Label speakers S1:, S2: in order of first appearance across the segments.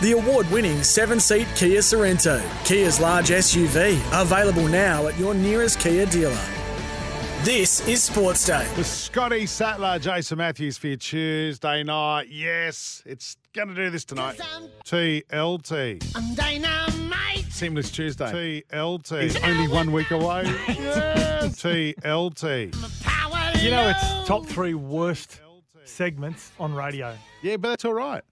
S1: The award winning seven seat Kia Sorento, Kia's large SUV, available now at your nearest Kia dealer. This is Sports Day.
S2: The Scotty Sattler, Jason Matthews for your Tuesday night. Yes, it's going to do this tonight. TLT.
S3: I'm dynamite.
S2: Seamless Tuesday. TLT. It's only one week away. Yes. TLT.
S4: You know, it's top three worst segments on radio.
S2: Yeah, but that's all right.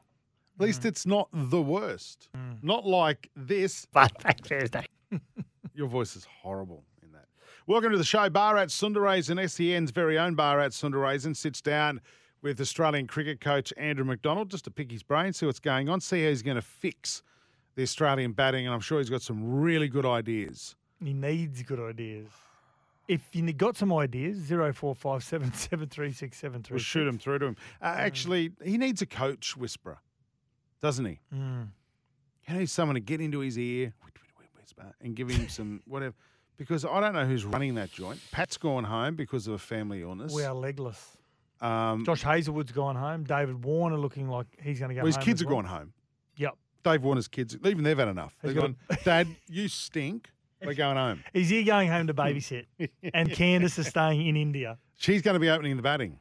S2: At least mm. it's not the worst. Mm. Not like this.
S4: Flashback Thursday.
S2: Your voice is horrible in that. Welcome to the show. Bharat Sundaresan, SEN's very own Bharat Sundaresan, sits down with Australian cricket coach Andrew McDonald just to pick his brain, see what's going on, see how he's going to fix the Australian batting. And I'm sure he's got some really good ideas.
S4: He needs good ideas. If you got some ideas, zero four five seven seven three six seven three.
S2: We'll shoot him through to him. Uh, mm. actually, he needs a coach whisperer, doesn't he?
S4: Mm.
S2: He needs someone to get into his ear and give him some whatever. Because I don't know who's running that joint. Pat's gone home because of a family illness.
S4: We are legless.
S2: Um,
S4: Josh Hazlewood's gone home. David Warner looking like he's going to go
S2: well, his kids are
S4: well.
S2: gone home.
S4: Yep.
S2: Dave Warner's kids, even they've had enough. They've gone, Dad, you stink. We're going home.
S4: Is he going home to babysit? and Candice is staying in India.
S2: She's going to be opening the batting.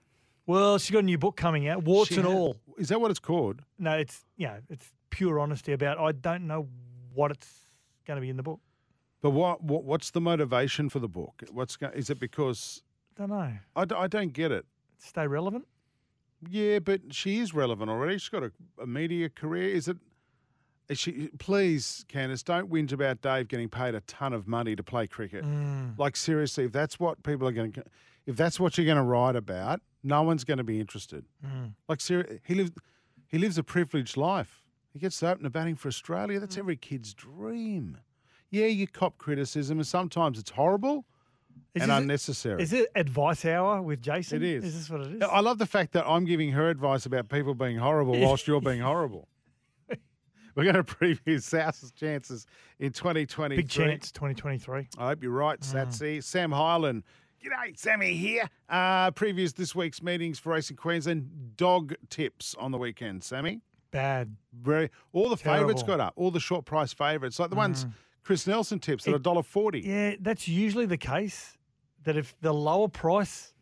S4: Well, she's got a new book coming out, warts
S2: She
S4: and
S2: ha-
S4: all.
S2: Is that what it's called?
S4: No, it's you know, it's pure honesty about. I don't know what it's going to be in the book.
S2: But what, what what's the motivation for the book? What's go, is it because
S4: Don't know.
S2: I, d- I don't get it.
S4: Stay relevant.
S2: Yeah, but she is relevant already. She's got a, a media career. Is it? Is she? Please, Candice, don't whinge about Dave getting paid a ton of money to play cricket.
S4: Mm.
S2: Like seriously, if that's what people are going to, if that's what you're going to write about, no one's going to be interested.
S4: Mm.
S2: Like ser- he lives, he lives a privileged life. He gets to open a batting for Australia.
S4: Mm.
S2: That's every kid's dream. Yeah, you cop criticism, and sometimes it's horrible
S4: Is
S2: and unnecessary.
S4: Is it advice hour with Jason?
S2: It is.
S4: Is this what it is?
S2: I love the fact that I'm giving her advice about people being horrible whilst you're being horrible. We're going to preview South's chances in 2023.
S4: Big chance, 2023.
S2: I hope you're right, Satsy. Sam Hyland. G'day, Sammy here. Uh, previews this week's meetings for Racing Queensland. Dog tips on the weekend, Sammy.
S4: Bad.
S2: Very all the favourites got up. All the short price favourites, like the ones Chris Nelson tips at a dollar forty.
S4: Yeah, that's usually the case. That if the lower price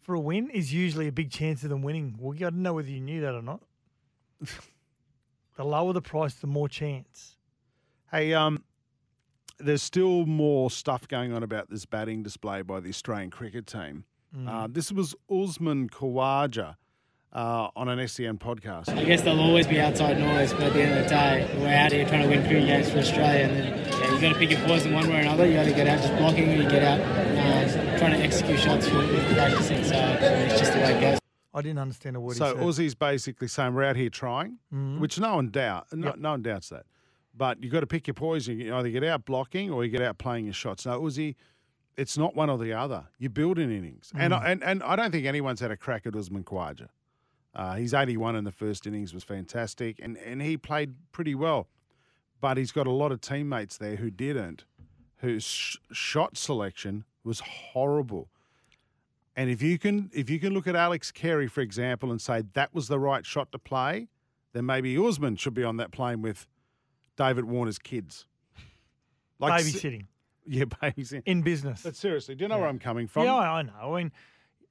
S4: for a win is usually a big chance of them winning. Well, got to know whether you knew that or not. the lower the price, the more chance.
S2: Hey, um, there's still more stuff going on about this batting display by the Australian cricket team.
S4: Mm.
S2: Uh, this was Usman Khawaja uh, on an SEN podcast.
S5: I guess there'll always be outside noise, but at the end of the day, we're out here trying to win cricket games for Australia, and then yeah, you got to pick your poison one way or another. You got to get out just blocking, or you get out uh, trying to execute shots with with practicing. So it's just the way it goes.
S4: I didn't understand a word
S2: So
S4: he said.
S2: So Aussie's basically saying we're out here trying,
S4: Mhm.
S2: which no one doubt, no,
S4: Yep.
S2: no one doubts that. But you've got to pick your poison. You either get out blocking or you get out playing your shots. Now, Aussie, it's not one or the other. You build in innings, and
S4: Mm.
S2: I and and I don't think anyone's had a crack at Usman Khawaja. Uh, he's 81 in the first innings was fantastic, and and he played pretty well. But he's got a lot of teammates there who didn't, whose sh- shot selection was horrible. And if you can if you can look at Alex Carey, for example, and say that was the right shot to play, then maybe Usman should be on that plane with David Warner's kids. s-
S4: Babysitting
S2: Yeah, babysitting.
S4: in business.
S2: But seriously, do you know where I'm coming from?
S4: Yeah, I I know. I mean,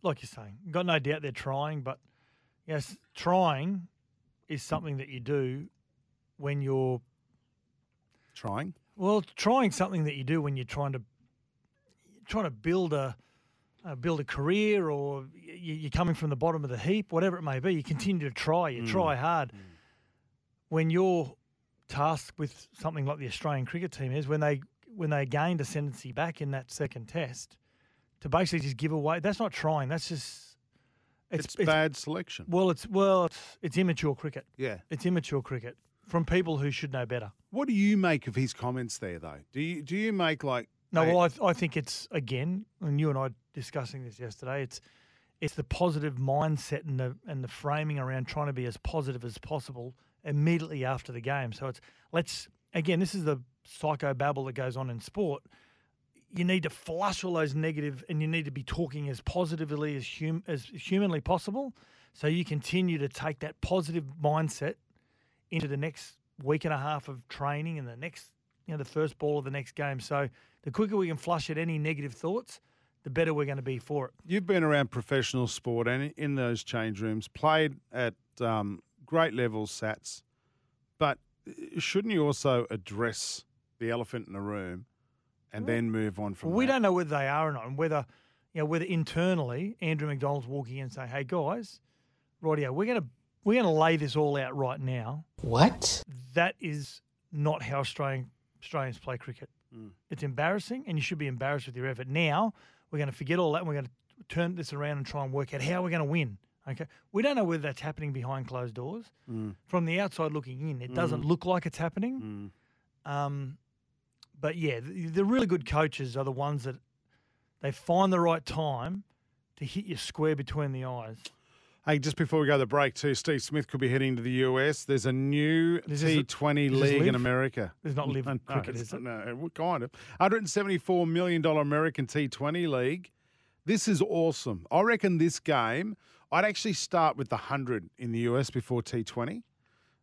S4: like you're saying, got no doubt they're trying, but yes, trying is something that you do when you're
S2: Trying.
S4: well, trying something that you do when you're trying to trying to build a uh, build a career, or y- you're coming from the bottom of the heap, whatever it may be. You continue to try. You
S2: Mm.
S4: try hard. When you're tasked with something like the Australian cricket team is, when they when they gained ascendancy back in that second test, to basically just give away. That's not trying. That's just
S2: It's, bad selection.
S4: Well, it's well, it's, it's immature cricket.
S2: Yeah.
S4: It's immature cricket from people who should know better.
S2: What do you make of his comments there, though? Do you do you make like
S4: No, well, I, th- I think it's again, and you and I discussing this yesterday. It's it's the positive mindset and the and the framing around trying to be as positive as possible immediately after the game. So it's let's again, this is the psycho babble that goes on in sport. You need to flush all those negative, and you need to be talking as positively as hum, as humanly possible. So you continue to take that positive mindset into the next week and a half of training and the next, you know, the first ball of the next game. So the quicker we can flush at any negative thoughts, the better we're going to be for it.
S2: You've been around professional sport and in those change rooms, played at um, great levels, Sats, but uh, shouldn't you also address the elephant in the room and then move on from
S4: we
S2: that?
S4: don't know whether they are or not, and whether you know whether internally Andrew McDonald's walking in and saying, "Hey guys, rightio, we're going to we're going to lay this all out right now."
S5: What?
S4: That is not how Australian Australians play cricket.
S2: Mm.
S4: It's embarrassing, and you should be embarrassed with your effort. Now we're going to forget all that, and we're going to turn this around and try and work out how we're going to win. Okay, we don't know whether that's happening behind closed doors.
S2: Mm.
S4: From the outside looking in, it doesn't look like it's happening.
S2: Mm.
S4: Um, but yeah, the, the really good coaches are the ones that they find the right time to hit you square between the eyes.
S2: Hey, just before we go to the break, too, Steve Smith could be heading to the US. There's a new
S4: This
S2: T20
S4: this is
S2: league in? America.
S4: There's not live
S2: No,
S4: cricket, is it?
S2: No, kind of. $174 million American T20 league. This is awesome. I reckon this game, I'd actually start with the 100 in the US before T20.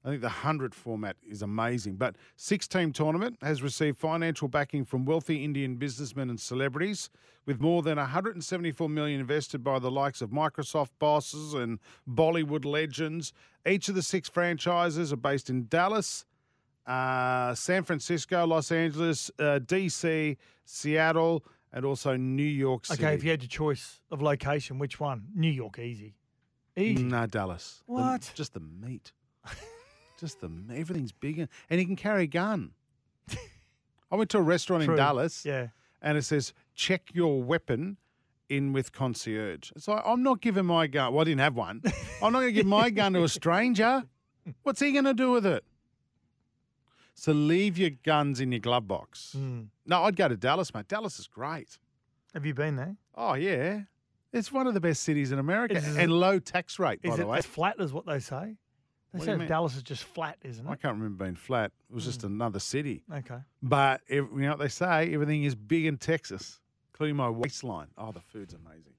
S2: I think the 100 format is amazing. But six team tournament has received financial backing from wealthy Indian businessmen and celebrities, with more than 174 million invested by the likes of Microsoft bosses and Bollywood legends. Each of the six franchises are based in Dallas, uh, San Francisco, Los Angeles, uh, DC, Seattle, and also New York City.
S4: Okay, if you had your choice of location, which one? New York, easy. Easy.
S2: No, Dallas. The-
S4: What?
S2: just the meat. just the meat. Everything's bigger. And he can carry a gun. I went to a restaurant
S4: True.
S2: in Dallas
S4: Yeah.
S2: and it says, check your weapon in with concierge. It's like, I'm not giving my gun. Well, I didn't have one. I'm not going to give my gun to a stranger. What's he going to do with it? So leave your guns in your glove box.
S4: Mm.
S2: No, I'd go to Dallas, mate. Dallas is great.
S4: Have you been there?
S2: Oh, yeah. It's one of the best cities in America
S4: Is
S2: and low tax rate, by
S4: Is
S2: the way.
S4: flat as what they say? They
S2: What
S4: say? Dallas is just flat, isn't it?
S2: I can't remember being flat. It was just another city.
S4: Okay.
S2: But you know what they say? Everything is big in Texas, including my waistline. Oh, the food's amazing.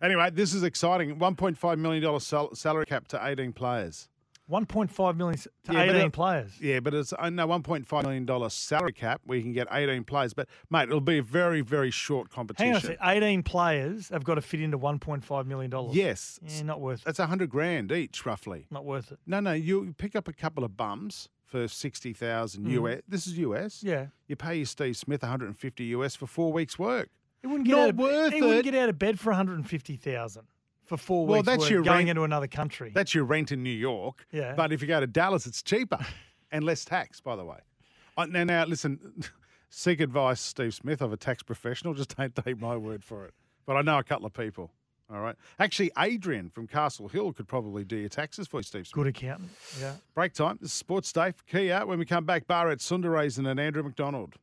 S2: Anyway, this is exciting. $1.5 million sal- salary cap to 18 players.
S4: 1.5 million to
S2: Yeah,
S4: 18
S2: it-
S4: players.
S2: Yeah, but it's uh, no $1.5 million salary cap where you can get 18 players. But, mate, it'll be a very, very short competition.
S4: Hang on a sec. 18 players have got to fit into 1.5 million dollars.
S2: Yes.
S4: Yeah, not worth it.
S2: That's 100 grand each, roughly.
S4: Not worth it.
S2: No, no, you pick up a couple of bums for 60,000 US. This is US.
S4: Mm-hmm. Yeah.
S2: You pay your Steve Smith 150 US for four weeks' work.
S4: It wouldn't get
S2: Not
S4: out of,
S2: worth
S4: he wouldn't get out of bed for 150,000 for four
S2: Well,
S4: weeks
S2: that's your
S4: going
S2: rent-
S4: into another country.
S2: That's your rent in New York.
S4: Yeah.
S2: But if you go to Dallas, it's cheaper and less tax, by the way. Uh, now, now, listen, seek advice, Steve Smith, of a tax professional. Just don't take my word for it. But I know a couple of people. All right. Actually, Adrian from Castle Hill could probably do your taxes for you, Steve Smith.
S4: Good accountant. Yeah.
S2: Break time. This is Sports Day for Kia. When we come back, Bharat Sundaresan and Andrew McDonald.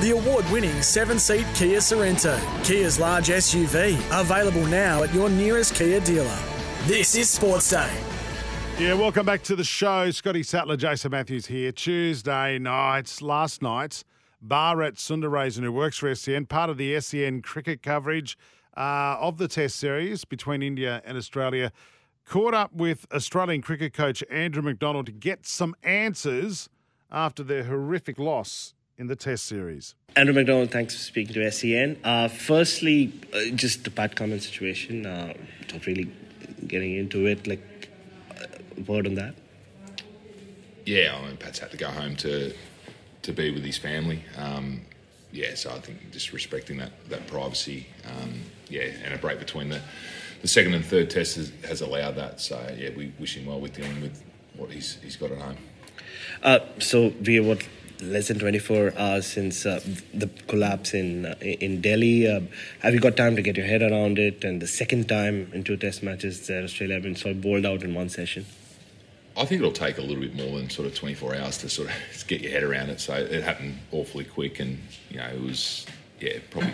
S1: The award winning seven seat Kia Sorento, Kia's large SUV, available now at your nearest Kia dealer. This is Sports Day.
S2: Yeah, welcome back to the show. Scotty Sattler, Jason Matthews here. Tuesday nights, last night, Bharat Sundaresan, who works for SEN, part of the SEN cricket coverage uh, of the Test series between India and Australia, caught up with Australian cricket coach Andrew McDonald to get some answers after their horrific loss in the Test series.
S6: Andrew McDonald, thanks for speaking to SEN. Uh, firstly, uh, just the Pat Cummins situation, uh, not really getting into it, like, uh, a word on that.
S7: yeah, I mean, Pat's had to go home to to be with his family. Um, yeah, so I think just respecting that that privacy. Um, yeah, and a break between the the second and third test has, has allowed that. So yeah, we wish him well with dealing with what he's he's got at home.
S6: Uh, so we are what less than 24 hours since uh, the collapse in uh, in Delhi. Uh, have you got time to get your head around it? And the second time in two Test matches that Australia have been sort of bowled out in one session.
S7: I think it'll take a little bit more than sort of 24 hours to sort of get your head around it. So it happened awfully quick, and you know it was yeah probably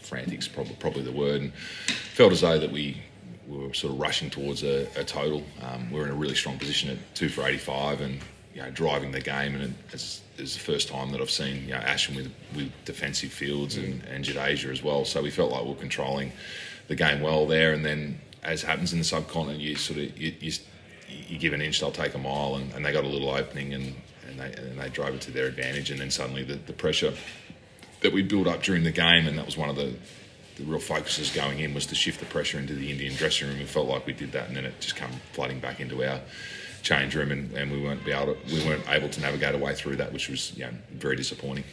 S7: frantic's probably probably the word, and felt as though that we were sort of rushing towards a, a total. Um, we we're in a really strong position at two for 85, and you know, driving the game, and it's, it's the first time that I've seen you know, Ashwin with, with defensive fields and, mm. and Jadeja as well. So we felt like we were controlling the game well there, and then as happens in the subcontinent, you sort of you, you, you give an inch, they'll take a mile, and, and they got a little opening, and, and they and they drove it to their advantage, and then suddenly the, the pressure that we built up during the game, and that was one of the the real focuses going in was to shift the pressure into the Indian dressing room. We felt like we did that, and then it just come flooding back into our change room, and, and we weren't be able to, we weren't able to navigate our way through that, which was know, very disappointing.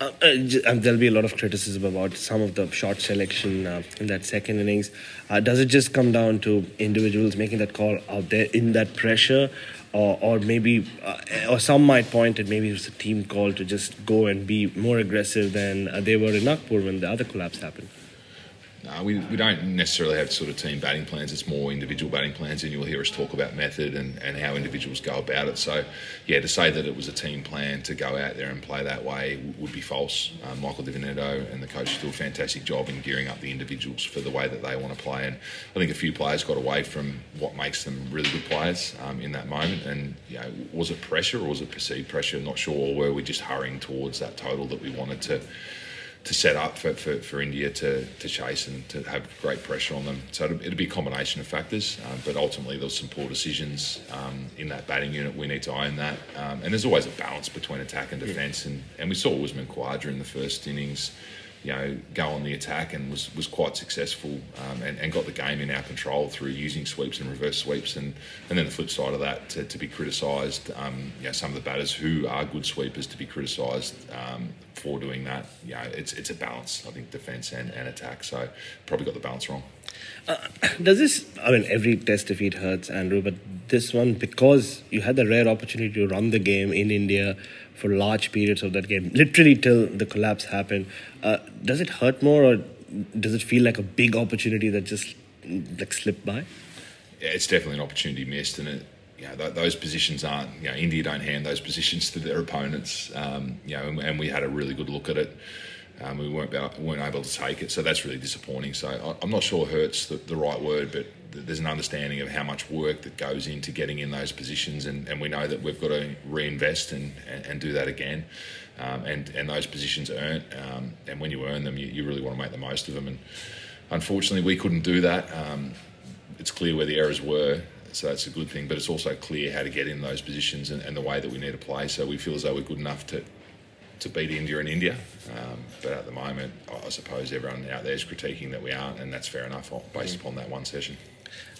S6: Uh, uh, um, there'll be a lot of criticism about some of the shot selection uh, in that second innings. Uh, does it just come down to individuals making that call out there in that pressure, or, or maybe, uh, or some might point at maybe it was a team call to just go and be more aggressive than uh, they were in Nagpur when the other collapse happened?
S7: We, we don't necessarily have sort of team batting plans. It's more individual batting plans, and you'll hear us talk about method and, and how individuals go about it. So, yeah, to say that it was a team plan to go out there and play that way would be false. Um, Michael Di Venuto and the coach do a fantastic job in gearing up the individuals for the way that they want to play. And I think a few players got away from what makes them really good players um, in that moment. And, you know, was it pressure or was it perceived pressure? Not sure. Or were we just hurrying towards that total that we wanted to? To set up for, for, for India to, to chase and to have great pressure on them. So it'll, it'll be a combination of factors, um, but ultimately there was some poor decisions um, in that batting unit. We need to own that. Um, and there's always a balance between attack and defence. And, and we saw Usman Khawaja in the first innings, you know, go on the attack and was, was quite successful um, and, and got the game in our control through using sweeps and reverse sweeps. And, and then the flip side of that, to, to be criticised, um, you know, some of the batters who are good sweepers to be criticised um, for doing that. You know, it's, it's a balance, I think, defence and, and attack. So probably got the balance wrong.
S6: Uh, does this, I mean, every test defeat hurts, Andrew, but this one, because you had the rare opportunity to run the game in India for large periods of that game, literally till the collapse happened, uh, does it hurt more or does it feel like a big opportunity that just like slipped by?
S7: yeah, it's definitely an opportunity missed, and it, you know, th- those positions aren't. You know, India don't hand those positions to their opponents. Um, you know, and, and we had a really good look at it. Um, we weren't weren't able to take it, so that's really disappointing. So I, I'm not sure hurts the, the right word, but there's an understanding of how much work that goes into getting in those positions, and, and we know that we've got to reinvest and, and, and do that again. Um, and and those positions earn, um, and when you earn them, you, you really want to make the most of them. And unfortunately, we couldn't do that. Um, it's clear where the errors were, so that's a good thing. But it's also clear how to get in those positions and, and the way that we need to play. So we feel as though we're good enough to to beat India in India. Um, but at the moment, I suppose everyone out there is critiquing that we aren't, and that's fair enough based upon that one session.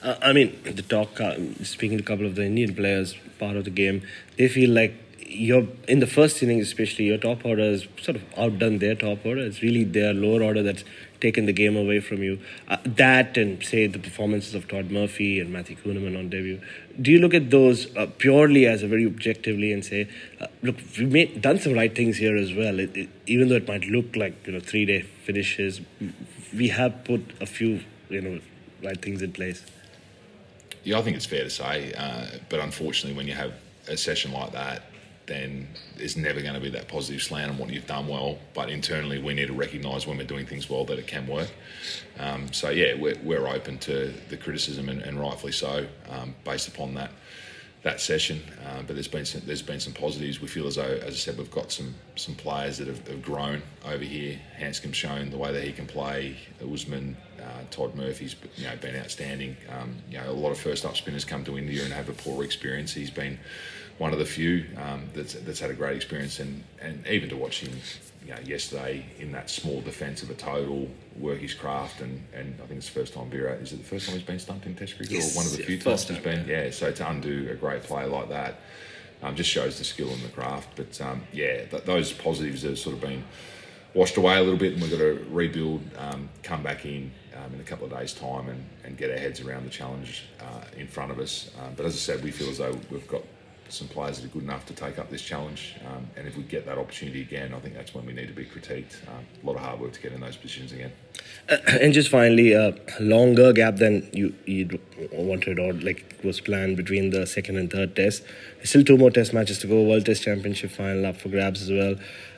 S6: Uh, I mean, the talk, uh, speaking to a couple of the Indian players, part of the game, they feel like you're in the first innings, especially your top order has sort of outdone their top order. It's really their lower order that's taken the game away from you. Uh, that and say the performances of Todd Murphy and Matthew Kuhnemann on debut. Do you look at those uh, purely as a very objectively and say, uh, look, we made done some right things here as well. It, it, even though it might look like you know three day finishes, we have put a few you know right things in place.
S7: Yeah, I think it's fair to say, uh, but unfortunately, when you have a session like that, then there's never going to be that positive slant on what you've done well. But internally, we need to recognise when we're doing things well that it can work. Um, so yeah, we're, we're open to the criticism and, and rightfully so, um, based upon that that session. Uh, but there's been some, there's been some positives. We feel as though, as I said, we've got some some players that have, have grown over here. Handscomb's shown the way that he can play. Usman, uh, Todd Murphy's you know been outstanding. Um, you know, a lot of first up spinners come to India and have a poor experience. He's been one of the few um, that's that's had a great experience, and, and even to watch him, you know, yesterday in that small defence of a total, work his craft, and, and I think it's the first time Virat is it the first time he's been stumped in Test cricket,
S6: Yes,
S7: or one of the
S6: yeah,
S7: few times he's been, yeah. So to undo a great play like that, um, just shows the skill and the craft. But um, yeah, th- those positives have sort of been washed away a little bit, and we've got to rebuild, um, come back in um, in a couple of days' time, and, and get our heads around the challenge uh, in front of us. Um, but as I said, we feel as though we've got some players that are good enough to take up this challenge, um, and if we get that opportunity again, I think that's when we need to be critiqued. Um, a lot of hard work to get in those positions again.
S6: Uh, and just finally, a longer gap than you you wanted or like was planned between the second and third test. Still two more test matches to go. World Test Championship final up for grabs as well.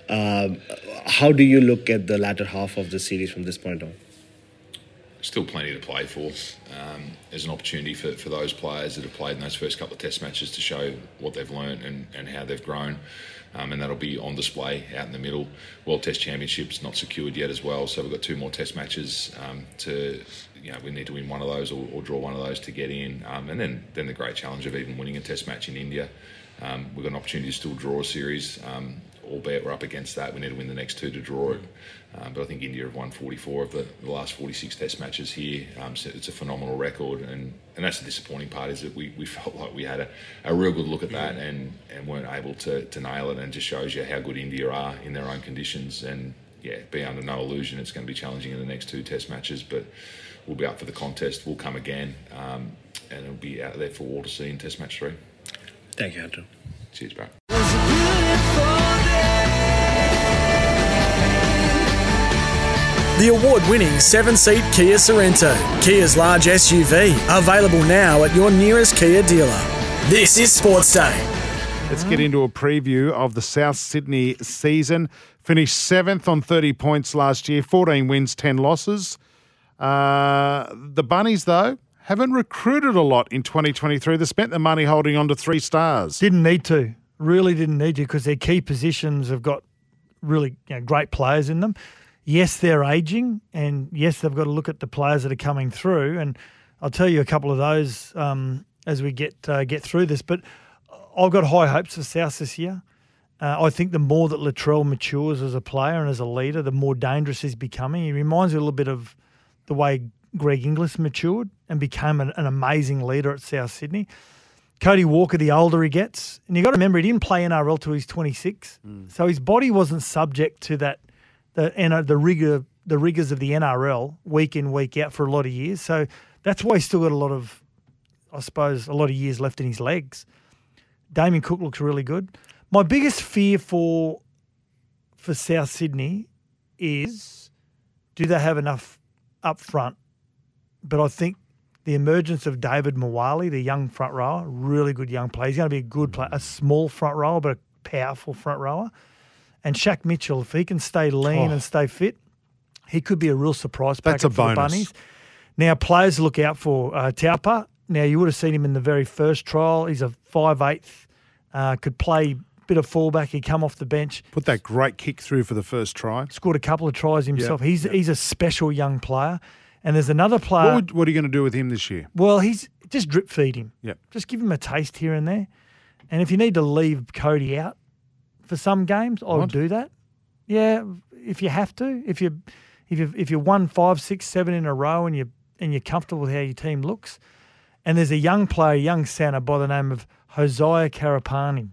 S6: Um, how do you look at the latter half of the series from this point on?
S7: Still plenty to play for. Um, there's an opportunity for, for those players that have played in those first couple of Test matches to show what they've learned and, and how they've grown. Um, and that'll be on display out in the middle. World Test Championships not secured yet as well, so we've got two more Test matches um, to. You know, we need to win one of those or, or draw one of those to get in, um, and then then the great challenge of even winning a Test match in India. Um, we've got an opportunity to still draw a series, um, albeit we're up against that. We need to win the next two to draw it. Um, but I think India have won 44 of the, the last 46 Test matches here. Um, so it's a phenomenal record, and, and that's the disappointing part is that we, we felt like we had a, a real good look at that and, and weren't able to, to nail it. And it just shows you how good India are in their own conditions. And yeah, be under no illusion it's going to be challenging in the next two Test matches, but we'll be up for the contest. We'll come again, um, and it'll be out there for all to see in Test match three.
S6: Thank you, Andrew.
S7: Cheers, bro.
S1: The award winning seven seat Kia Sorento, Kia's large SUV, available now at your nearest Kia dealer. This is Sports Day.
S2: Let's get into a preview of the South Sydney season. Finished seventh on 30 points last year, 14 wins, 10 losses. Uh, the Bunnies, though, haven't recruited a lot in 2023. They spent the money holding on to three stars.
S4: Didn't need to. Really didn't need to because their key positions have got really you know, great players in them. Yes, they're aging, and yes, they've got to look at the players that are coming through. And I'll tell you a couple of those um, as we get uh, get through this. But I've got high hopes for South this year. Uh, I think the more that Latrell matures as a player and as a leader, the more dangerous he's becoming. He reminds me a little bit of the way Greg Inglis matured and became an, an amazing leader at South Sydney. Cody Walker, the older he gets, and you got to remember he didn't play NRL till he's 26, so his body wasn't subject to that the you uh, know, the rigor the rigors of the NRL week in week out for a lot of years. So that's why he's still got a lot of, I suppose, a lot of years left in his legs. Damien Cook looks really good. My biggest fear for for South Sydney is do they have enough up front? But I think the emergence of Davvy Moale, the young front rower, really good young player. He's going to be a good player, a small front rower, but a powerful front rower. And Shaq Mitchell, if he can stay lean
S2: Oh.
S4: and stay fit, he could be a real surprise packet
S2: That's a
S4: for the. Bunnies. Now, players look out for uh, Taupa. Now, you would have seen him in the very first trial. He's a 5'8", uh, could play bit of fullback. He'd come off the bench,
S2: Put that great kick through for the first try.
S4: scored a couple of tries himself. He's he's a special young player. And there's another player.
S2: What, would, what are you going to do with him this year?
S4: Well, he's just drip feed him.
S2: Yep.
S4: Just give him a taste here and there. And if you need to leave Cody out for some games, I
S2: What?
S4: would do that. Yeah, if you have to. If you if you if you won five, six, seven in a row and you and you're comfortable with how your team looks. And there's a young player, young centre by the name of Hosea Karapani.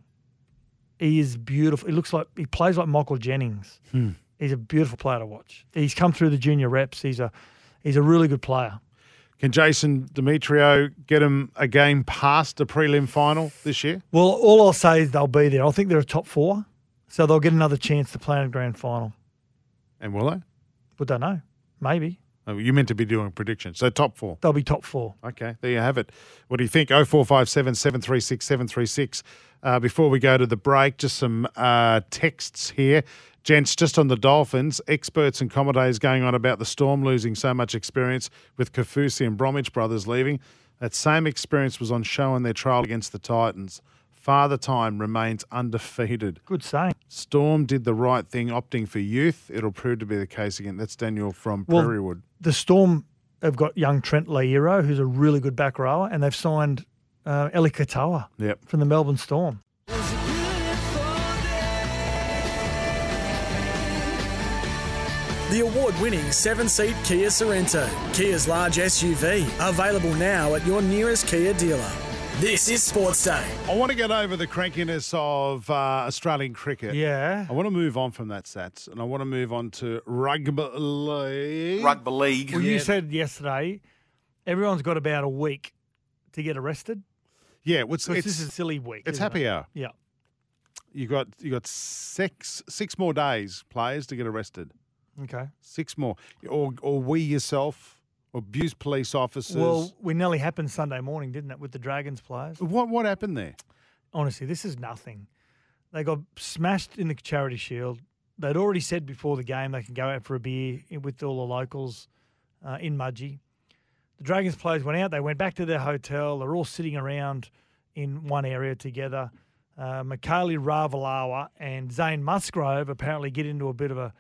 S4: He is beautiful. He looks like he plays like Michael Jennings. Hmm. He's a beautiful player to watch. He's come through the junior reps. He's a he's a really good player.
S2: Can Jason Demetriou get him a game past the prelim final this year?
S4: Well, all I'll say is they'll be there. I think they're a top four, so they'll get another chance to play in a grand final.
S2: And will they?
S4: But don't know. Maybe
S2: Oh, you meant to be doing predictions. So top four.
S4: they'll be top four.
S2: Okay, there you have it. What do you think? 0457 736 736. Uh, before we go to the break, just some uh, texts here. Gents, just on the Dolphins, experts and commentators going on about the Storm losing so much experience with Kaufusi and Bromwich brothers leaving. That same experience was on show in their trial against the Titans. Father Time remains undefeated.
S4: Good saying.
S2: Storm did the right thing, opting for youth. It'll prove to be the case again. That's Daniel from
S4: Well,
S2: Prairie Wood.
S4: The Storm have got young Trent Loiero, who's a really good back rower, and they've signed uh, Eli Katoa
S2: Yep.
S4: from the Melbourne Storm.
S1: The award winning seven seat Kia Sorento, Kia's large SUV, available now at your nearest Kia dealer. This is Sports Day.
S2: I want to get over the crankiness of uh, Australian cricket.
S4: Yeah.
S2: I want to move on from that, Sats, and I want to move on to rugby league.
S8: Rugby league.
S4: Well, you said yesterday everyone's got about a week to get arrested.
S2: Yeah, what's
S4: Because
S2: it's,
S4: this is a silly week.
S2: it's
S4: isn't
S2: happy
S4: it?
S2: hour.
S4: Yeah.
S2: You got you got six six more days, players, to get arrested.
S4: Okay.
S2: Six more, or or we yourself, abuse police officers.
S4: Well, we nearly happened Sunday morning, didn't it, with the Dragons players?
S2: what what happened there?
S4: honestly, this is nothing. They got smashed in the Charity Shield. They'd already said before the game they can go out for a beer with all the locals uh, in Mudgee. The Dragons players went out. They went back to their hotel. They're all sitting around in one area together. Uh, Mikaele Ravalawa and Zane Musgrove apparently get into a bit of a,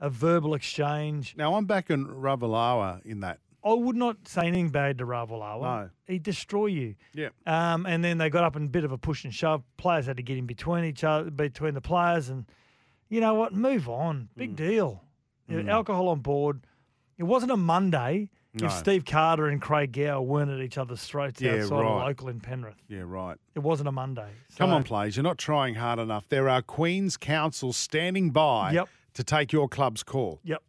S4: a verbal exchange.
S2: Now I'm back in Ravalawa in that.
S4: I would not say anything bad to Ravalawa.
S2: No.
S4: He'd destroy you.
S2: Yeah.
S4: Um, and then they got up in a bit of a push and shove. Players had to get in between each other, between the players, and you know what? Move on. Big
S2: Mm.
S4: deal. Know, Alcohol on board. It wasn't a Monday
S2: No.
S4: if Steve Carter and Craig Gower weren't at each other's throats
S2: Yeah,
S4: outside
S2: right.
S4: a local in Penrith.
S2: Yeah, right.
S4: It wasn't a Monday.
S2: Come on, players. You're not trying hard enough. There are Queen's Counsel standing by
S4: Yep.
S2: To take your club's call.
S4: Yep.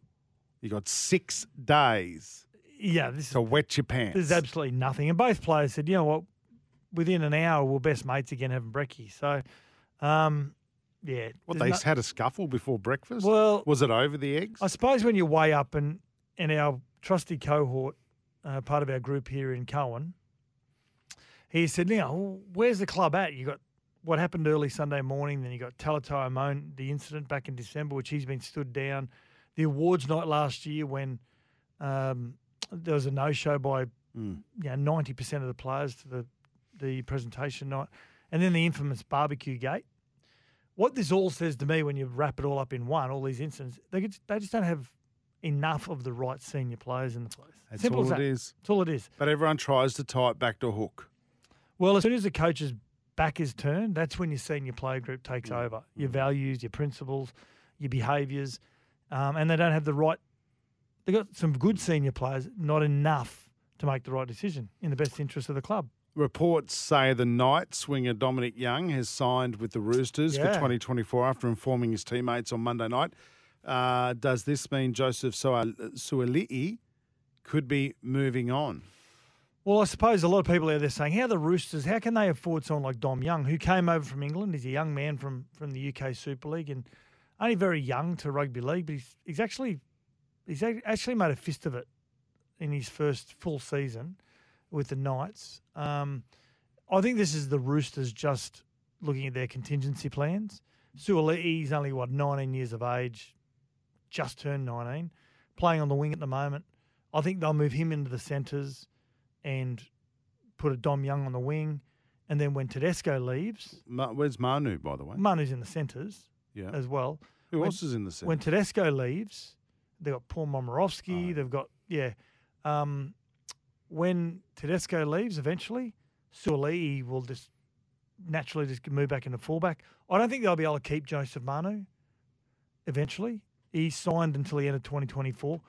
S2: You got six days
S4: Yeah, this is
S2: to wet your pants.
S4: There's absolutely nothing. And both players said, you know what, within an hour, we're best mates again having brekkie. So, um, yeah.
S2: what
S4: there's
S2: they
S4: no-
S2: had a scuffle before breakfast.
S4: Well,
S2: was it over the eggs?
S4: I suppose when you're way up and, and our trusty cohort, uh, part of our group here in Cohen, he said, now, where's the club at? You got what happened early Sunday morning, then you got Talatau Amone, the incident back in December, which he's been stood down. The awards night last year when um, there was a no-show by
S2: Mm.
S4: you know, 90% of the players to the, the presentation night. And then the infamous barbecue gate. What this all says to me when you wrap it all up in one, all these incidents, they, they just don't have enough of the right senior players in the place.
S2: That's
S4: Simple
S2: all
S4: as
S2: it
S4: that.
S2: is.
S4: That's all it is.
S2: But everyone tries to tie it back to hook.
S4: Well, as soon as the coach's back is turned, that's when your senior player group takes
S2: Mm.
S4: over. Your values, your principles, your behaviours, um, and they don't have the right. They've got some good senior players, not enough to make the right decision in the best interest of the club.
S2: Reports say the Knight swinger Dominic Young has signed with the Roosters for 2024 after informing his teammates on Monday night. Uh, does this mean Joseph Sual- Suaalii could be moving on?
S4: Well, I suppose a lot of people out there saying, how the Roosters, how can they afford someone like Dom Young, who came over from England? He's a young man from, from the UK Super League and only very young to rugby league, but he's, he's actually he's actually made a fist of it in his first full season with the Knights. Um, I think this is the Roosters just looking at their contingency plans. Suaalii's only, what, 19 years of age, just turned 19, playing on the wing at the moment. I think they'll move him into the centres and put a Dom Young on the wing. And then when Tedesco leaves,
S2: Ma- Where's Manu, by the way?
S4: Manu's in the centres
S2: Yeah.
S4: as well.
S2: Who
S4: when-
S2: else is in the centre?
S4: When Tedesco leaves, they've got Paul Momirovski.
S2: Oh.
S4: They've got, yeah. Um, when Tedesco leaves eventually, Suaalii will just naturally just move back into fullback. I don't think they'll be able to keep Joseph Manu eventually. He's signed until the end of 2024.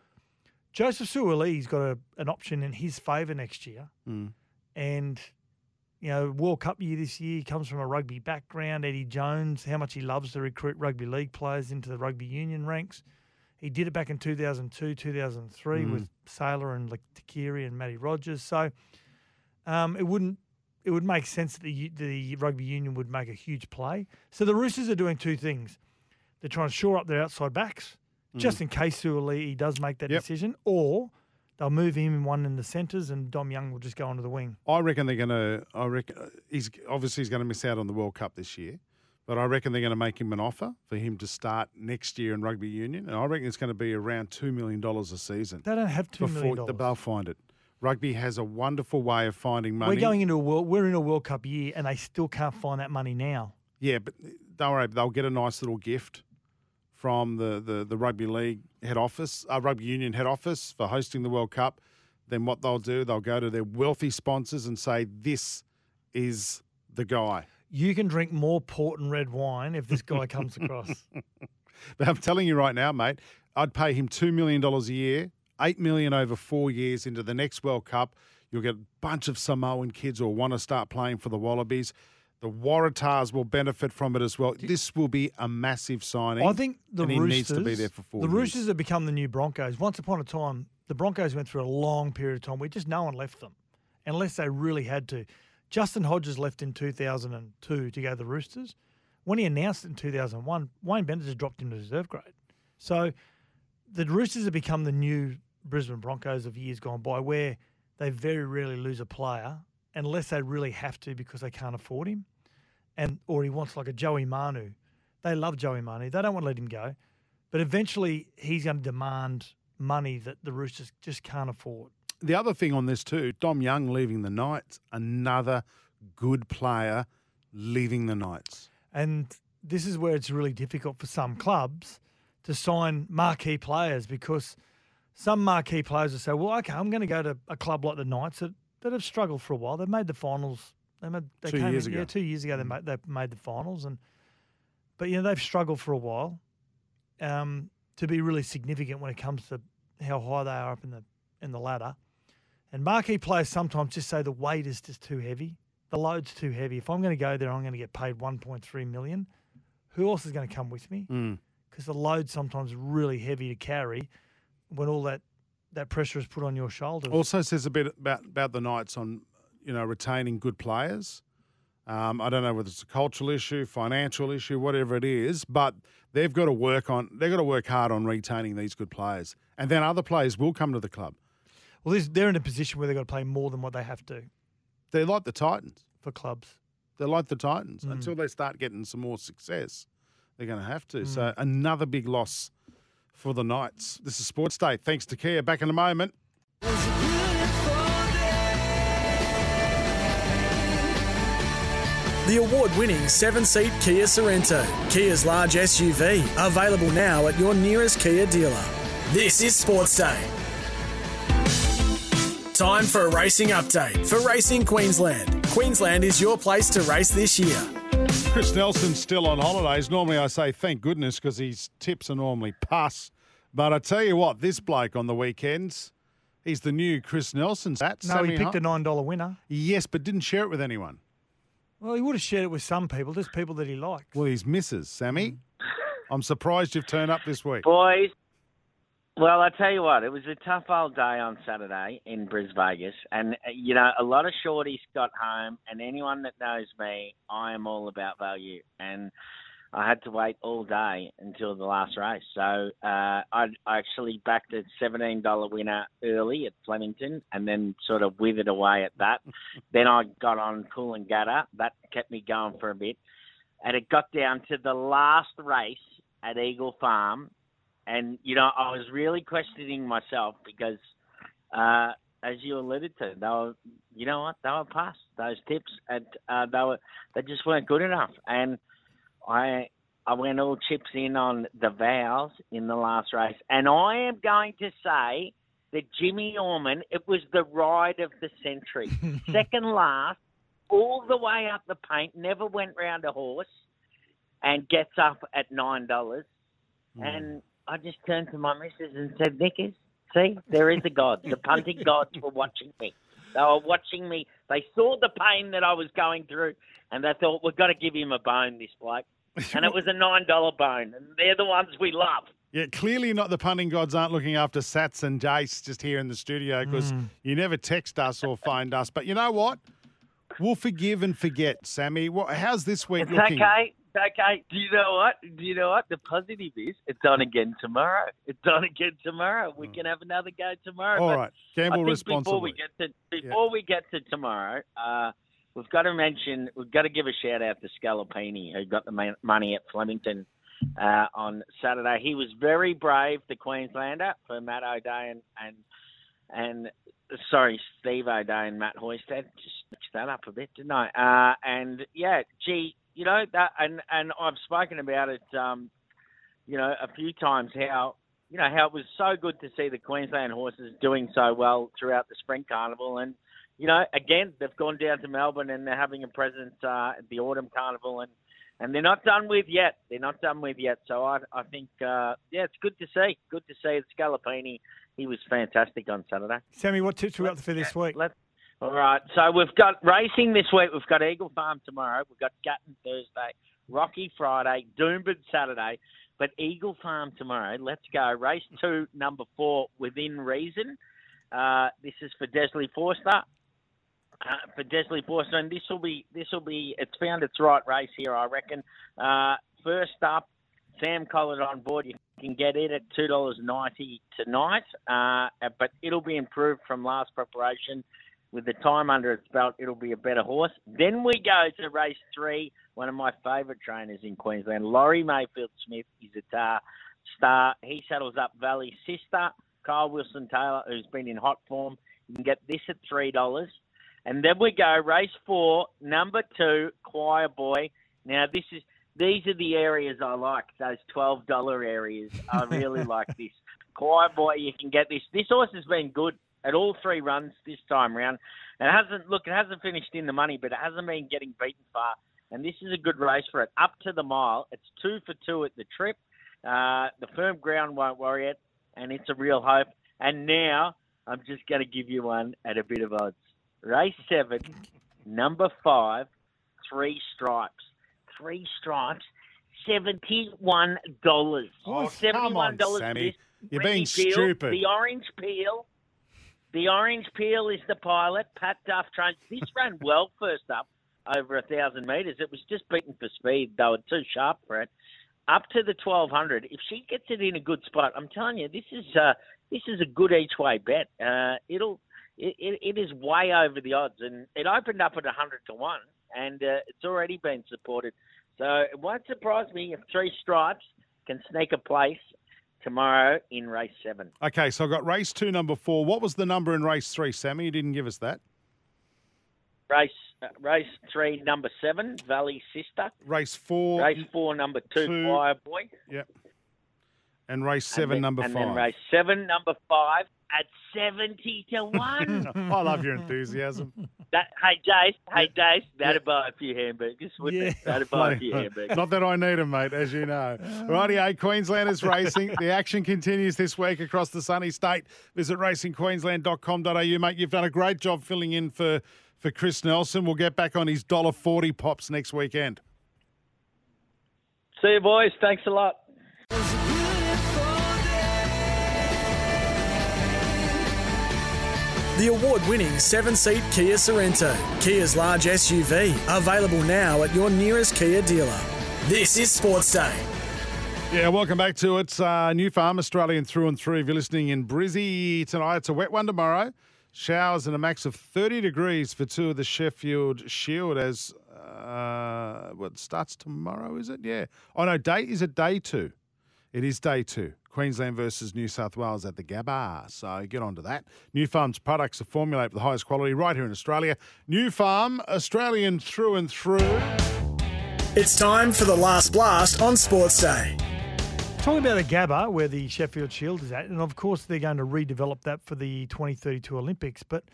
S4: Joseph Suaalii's got a, an option in his favour next year.
S2: Mm.
S4: And, you know, World Cup year this year, he comes from a rugby background. Eddie Jones, how much he loves to recruit rugby league players into the rugby union ranks. He did it back in 2002, 2003
S2: Mm.
S4: with Sailor and like Tuqiri and Matty Rogers. So um, it wouldn't it would make sense that the the rugby union would make a huge play. So the Roosters are doing two things. They're trying to shore up their outside backs just in case Suaalii does make that
S2: Mm. Yep.
S4: decision, or they'll move him in one in the centres and Dom Young will just go onto the wing.
S2: I reckon they're going to. I reckon he's obviously he's going to miss out on the World Cup this year, but I reckon they're going to make him an offer for him to start next year in rugby union, and I reckon it's going to be around two million dollars a season.
S4: They don't have two million
S2: before
S4: dollars.
S2: they'll find it. Rugby has a wonderful way of finding money.
S4: We're going into a world. We're in a World Cup year, and they still can't find that money now.
S2: Yeah, but don't worry, they'll get a nice little gift from the, the, the rugby league head office, uh, rugby union head office for hosting the World Cup. Then what they'll do, they'll go to their wealthy sponsors and say, "This is the guy."
S4: You can drink more port and red wine if this guy comes across.
S2: But I'm telling you right now, mate, I'd pay him two million dollars a year, 8 million over four years into the next World Cup. You'll get a bunch of Samoan kids who want to start playing for the Wallabies. The Waratahs will benefit from it as well. This will be a massive signing.
S4: I think the
S2: and he
S4: Roosters
S2: needs to be there for four
S4: The
S2: years.
S4: Roosters have become the new Broncos. Once upon a time, the Broncos went through a long period of time where just no one left them, unless they really had to. Justin Hodges left in 2002 to go to the Roosters. When he announced it in 2001, Wayne Bennett just dropped him to reserve grade. So the Roosters have become the new Brisbane Broncos of years gone by, where they very rarely lose a player unless they really have to because they can't afford him, and or he wants like a Joey Manu. They love Joey Manu. They don't want to let him go, but eventually he's going to demand money that the Roosters just can't afford.
S2: the other thing on this too, Dom Young leaving the Knights, another good player leaving the Knights.
S4: And this is where it's really difficult for some clubs to sign marquee players because some marquee players will say, well, okay, I'm going to go to a club like the Knights that, that have struggled for a while. They've made the finals. They made, they
S2: Two
S4: came
S2: years
S4: in,
S2: ago.
S4: Yeah, two years ago they made, they made the finals. and But, you know, they've struggled for a while um, to be really significant when it comes to how high they are up in the in the ladder. And marquee players sometimes just say the weight is just too heavy. The load's too heavy. If I'm going to go there, I'm going to get paid 1.3 million. Who else is going to come with me?
S2: Mm.
S4: Because the load's sometimes really heavy to carry when all that that pressure is put on your shoulders.
S2: Also says a bit about, about the Knights on, you know, retaining good players. Um, I don't know whether it's a cultural issue, financial issue, whatever it is, but they've got to work on. They've got to work hard on retaining these good players, and then other players will come to the club.
S4: well, they're in a position where they've got to play more than what they have to
S2: They're like the Titans.
S4: for clubs.
S2: They're like the Titans.
S4: Mm.
S2: Until they start getting some more success, they're going to have to. So another big loss for the Knights. This is Sports Day. Thanks to Kia. Back in a moment.
S1: The award winning seven seat Kia Sorento, Kia's large SUV, available now at your nearest Kia dealer. This is Sports Day. Time for a racing update for Racing Queensland. Queensland is your place to race this year.
S2: Chris Nelson's still on holidays. Normally I say thank goodness because his tips are normally pass. But I tell you what, this bloke on the weekends, he's the new Chris Nelson. That's
S4: No, he picked a nine dollar winner.
S2: Yes, but didn't share it with anyone.
S4: Well, he would have shared it with some people, just people that he likes.
S2: Well, his missus, Sammy. I'm surprised you've turned up this week.
S8: Boys, well, I tell you what, it was a tough old day on Saturday in Bris Vegas, and uh, you know a lot of shorties got home, and anyone that knows me, I am all about value, and I had to wait all day until the last race. So uh, I I actually backed a seventeen dollar winner early at Flemington, and then sort of withered away at that. then I got on Coolangatta, that kept me going for a bit, and it got down to the last race at Eagle Farm. And you know I was really questioning myself because, uh, as you alluded to, they were, you know what, they were past those tips, and uh, they were they just weren't good enough, and I I went all chips in on the vows in the last race, and I am going to say that Jimmy Orman, it was the ride of the century, second last, all the way up the paint, never went round a horse, and gets up at nine dollars. Hmm. And I just turned to my missus and said, Nickers, see, there is a God. The punting gods were watching me. They were watching me. They saw the pain that I was going through, and they thought, we've got to give him a bone, this bloke. And it was a $9 bone, and they're the ones we love.
S2: Yeah, clearly not the punting gods aren't looking after Sats and Jace just here in the studio because mm. you never text us or find us. But you know what? We'll forgive and forget, Sammy. What, how's this week
S8: It's
S2: looking?
S8: okay. Okay. Do you know what? Do you know what? The positive is it's on again tomorrow. It's on again tomorrow. We can have another go tomorrow.
S2: All
S8: But
S2: right, gamble responsibly.
S8: Before we get to before we get to tomorrow, uh, we've got to mention we've got to give a shout out to Scalapini who got the money at Flemington uh, on Saturday. He was very brave, the Queenslander for Matt O'Dea and and, and sorry Steve O'Dea and Matt Hoysted. Just switched that up a bit, didn't I? Uh, and yeah, gee, you know that and and I've spoken about it. Um, you know, a few times how you know how it was so good to see the Queensland horses doing so well throughout the Spring Carnival, and you know, again they've gone down to Melbourne and they're having a presence uh, at the Autumn Carnival, and and they're not done with yet. They're not done with yet. So I I think uh, yeah, it's good to see. Good to see Scalapini. He was fantastic on Saturday.
S4: Sammy, what tips we got for this week?
S8: Let's, all right. So we've got racing this week. We've got Eagle Farm tomorrow. We've got Gatton Thursday, Rocky Friday, Doomben Saturday. But Eagle Farm tomorrow. Let's go. Race two, number four, within reason. Uh, this is for Desleigh Forster. Uh, for Desleigh Forster, and this will be this will be it's found its right race here, I reckon. Uh, first up, Sam Collett on board. You can get it at two dollars ninety tonight, uh, but it'll be improved from last preparation. With the time under its belt, it'll be a better horse. Then we go to race three. One of my favourite trainers in Queensland, Lawrie Mayfield Smith, is a tar star. He saddles up Valley Sister. Kyle Wilson Taylor, who's been in hot form, You can get this at three dollars, and then we go race four, number two, Choir Boy. Now this is these are the areas I like. Those twelve dollar areas. I really like this. Choir Boy, you can get this. This horse has been good at all three runs this time round. It hasn't look. It hasn't finished in the money, but it hasn't been getting beaten far. And this is a good race for it. Up to the mile. It's two for two at the trip. Uh, the firm ground won't worry it, and it's a real hope. And now I'm just going to give you one at a bit of odds. Race seven, number five, three stripes. Three stripes, seventy-one dollars.
S2: Oh, come on. Sammy. You're being
S8: Peel,
S2: stupid.
S8: The orange peel. The orange peel is the pilot. Pat Duff trains. This ran well first up over a thousand metres. It was just beaten for speed. They were too sharp for it. Up to the twelve hundred. If she gets it in a good spot, I'm telling you, this is uh, this is a good each way bet. Uh, it'll it, it, it is way over the odds, and it opened up at hundred to one, and uh, it's already been supported. So it won't surprise me if three stripes can sneak a place tomorrow in race seven.
S2: Okay, so I've got race two, number four. What was the number in race three, Sammy? You didn't give us that.
S8: Race uh, race three, number seven, Valley Sister.
S2: Race four.
S8: Race four, number two,
S2: two-
S8: Choir Boy.
S2: Yep. And race
S8: And
S2: seven,
S8: then-
S2: number
S8: and
S2: five.
S8: then race seven, number five, at seventy to one.
S2: I love your enthusiasm.
S8: that, hey, Jace, hey, Jace, that'd buy a few hamburgers, wouldn't it? That'd buy a few hamburgers.
S2: Not that I need them, mate, as you know. Uh. Rightio, Queenslanders racing. The action continues this week across the sunny state. Visit racingqueensland.com.au, mate. You've done a great job filling in for, for Chris Nelson. We'll get back on his $1.40 pops next weekend.
S8: See you, boys. Thanks a lot.
S1: The award winning seven seat Kia Sorento, Kia's large SUV, available now at your nearest Kia dealer. This is Sports Day.
S2: Yeah, welcome back to it. Uh, New Farm, Australian through and through. If you're listening in Brizzy tonight, it's a wet one tomorrow. Showers and a max of 30 degrees for two of the Sheffield Shield as uh, what starts tomorrow, is it? Yeah. Oh, no, day is it day two? It is day two. Queensland versus New South Wales at the Gabba. So get on to that. New Farm's products are formulated with the highest quality right here in Australia. New Farm, Australian through and through.
S1: It's time for the last blast on Sports Day.
S4: Talking about the Gabba, where the Sheffield Shield is at, and of course they're going to redevelop that for the 2032 Olympics. But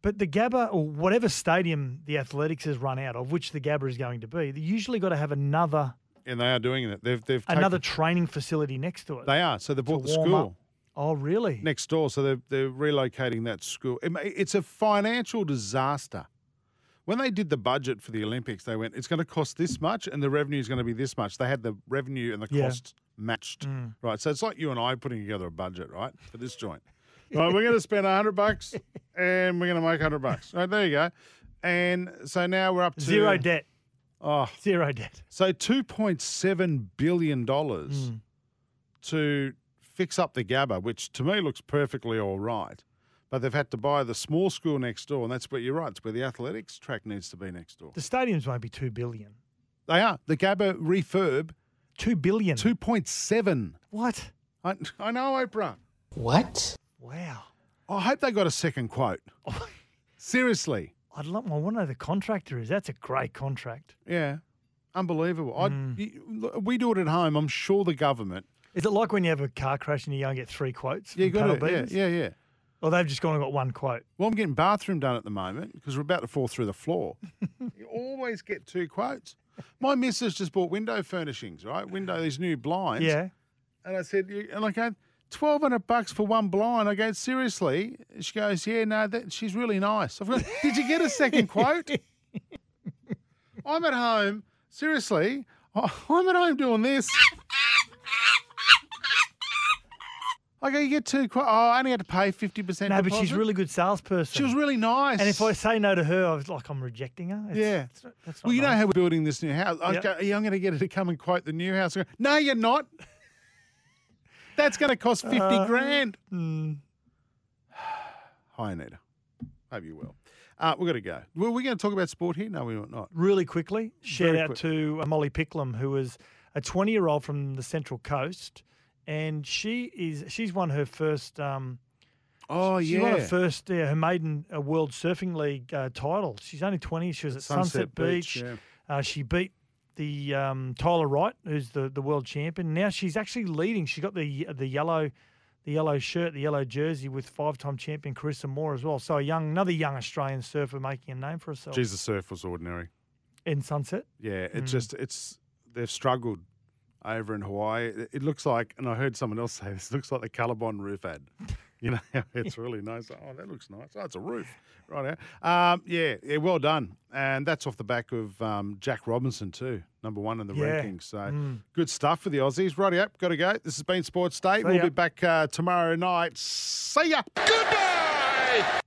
S4: but the Gabba, or whatever stadium the athletics has run out of, which the Gabba is going to be, they usually got to have another
S2: And they are doing it. They've, they've
S4: another
S2: taken-
S4: training facility next to it.
S2: They are. So they bought the
S4: warm up.
S2: school.
S4: Oh, really?
S2: next door, so they're, they're relocating that school. It It's a financial disaster. When they did the budget for the Olympics, they went, it's going to cost this much and the revenue is going to be this much. They had the revenue and the
S4: Yeah.
S2: cost matched,
S4: Mm.
S2: right? So it's like you and I putting together a budget, right, for this joint. right, we're going to spend 100 bucks and we're going to make 100 bucks. Right, there you go. And so now we're up to
S4: Zero debt.
S2: Oh,
S4: Zero debt.
S2: so $2.7 billion
S4: Mm.
S2: to fix up the Gabba, which to me looks perfectly all right. But they've had to buy the small school next door, and that's where you're right. It's where the athletics track needs to be next door.
S4: The stadiums won't be two billion.
S2: They are. The Gabba refurb,
S4: Two billion.
S2: 2.7.
S4: What?
S2: I, I know, Oprah.
S5: What?
S4: Wow.
S2: I hope they got a second quote. Seriously.
S4: I'd love. I want to know the contractor is. That's a great contract.
S2: Yeah. Unbelievable. I,
S4: Mm.
S2: you- we do it at home. I'm sure the government.
S4: Is it like when you have a car crash and you go and get three quotes?
S2: Yeah, got it. Yeah, yeah, yeah.
S4: Or they've just gone and got one quote.
S2: Well, I'm getting bathroom done at the moment because we're about to fall through the floor. you always get two quotes. My missus just bought window furnishings, right? Window, these new blinds.
S4: Yeah.
S2: And I said, you- and I go, twelve hundred bucks for one blind. I go, seriously? She goes, yeah, no, that she's really nice. I've got, did you get a second quote? I'm at home. Seriously, I'm at home doing this. I go, you get two quotes. Oh, I only had to pay fifty percent.
S4: No, but she's a really good salesperson.
S2: She was really nice.
S4: And if I say no to her, I was like, I'm rejecting her. It's-
S2: Yeah.
S4: it's not-
S2: Well, you know how we're building this new house. I
S4: Yep.
S2: go, yeah, I'm going to get her to come and quote the new house. Go, no, you're not. That's going to cost 50
S4: Uh,
S2: grand.
S4: Mm.
S2: Hi, Anita. Hope you will. Uh, we've got to go. Were we going to talk about sport here? No, we were not.
S4: Really quickly, shout
S2: Very
S4: out
S2: quick.
S4: to uh, Molly Picklum, who is a 20 year old from the Central Coast, and she is she's won her first um,
S2: Oh
S4: She
S2: yeah.
S4: won her first, yeah, her maiden uh, World Surfing League uh, title. She's only 20. She was at, Sunset, Beach.
S2: yeah.
S4: Uh, she beat the um, Tyler Wright, who's the, the world champion. Now she's actually leading. She got the the yellow the yellow shirt, the yellow jersey with five time champion Carissa Moore as well. So a young another young Australian surfer making a name for herself
S2: Geez, the surf was ordinary.
S4: in Sunset.
S2: Yeah,
S4: Hmm.
S2: it's just it's they've struggled over in Hawaii. It, it looks like, and I heard someone else say this looks like the Colorbond roof ad. You know, it's really nice. Oh, that looks nice. Oh, it's a roof, right? Um, yeah, yeah, well done. And that's off the back of um, Jack Robinson too, number one in the
S4: Yeah.
S2: rankings. So
S4: Mm.
S2: good stuff for the Aussies. Righty up, got to go. This has been Sports State.
S4: See
S2: we'll
S4: ya.
S2: be back uh, tomorrow night. See ya. Goodbye.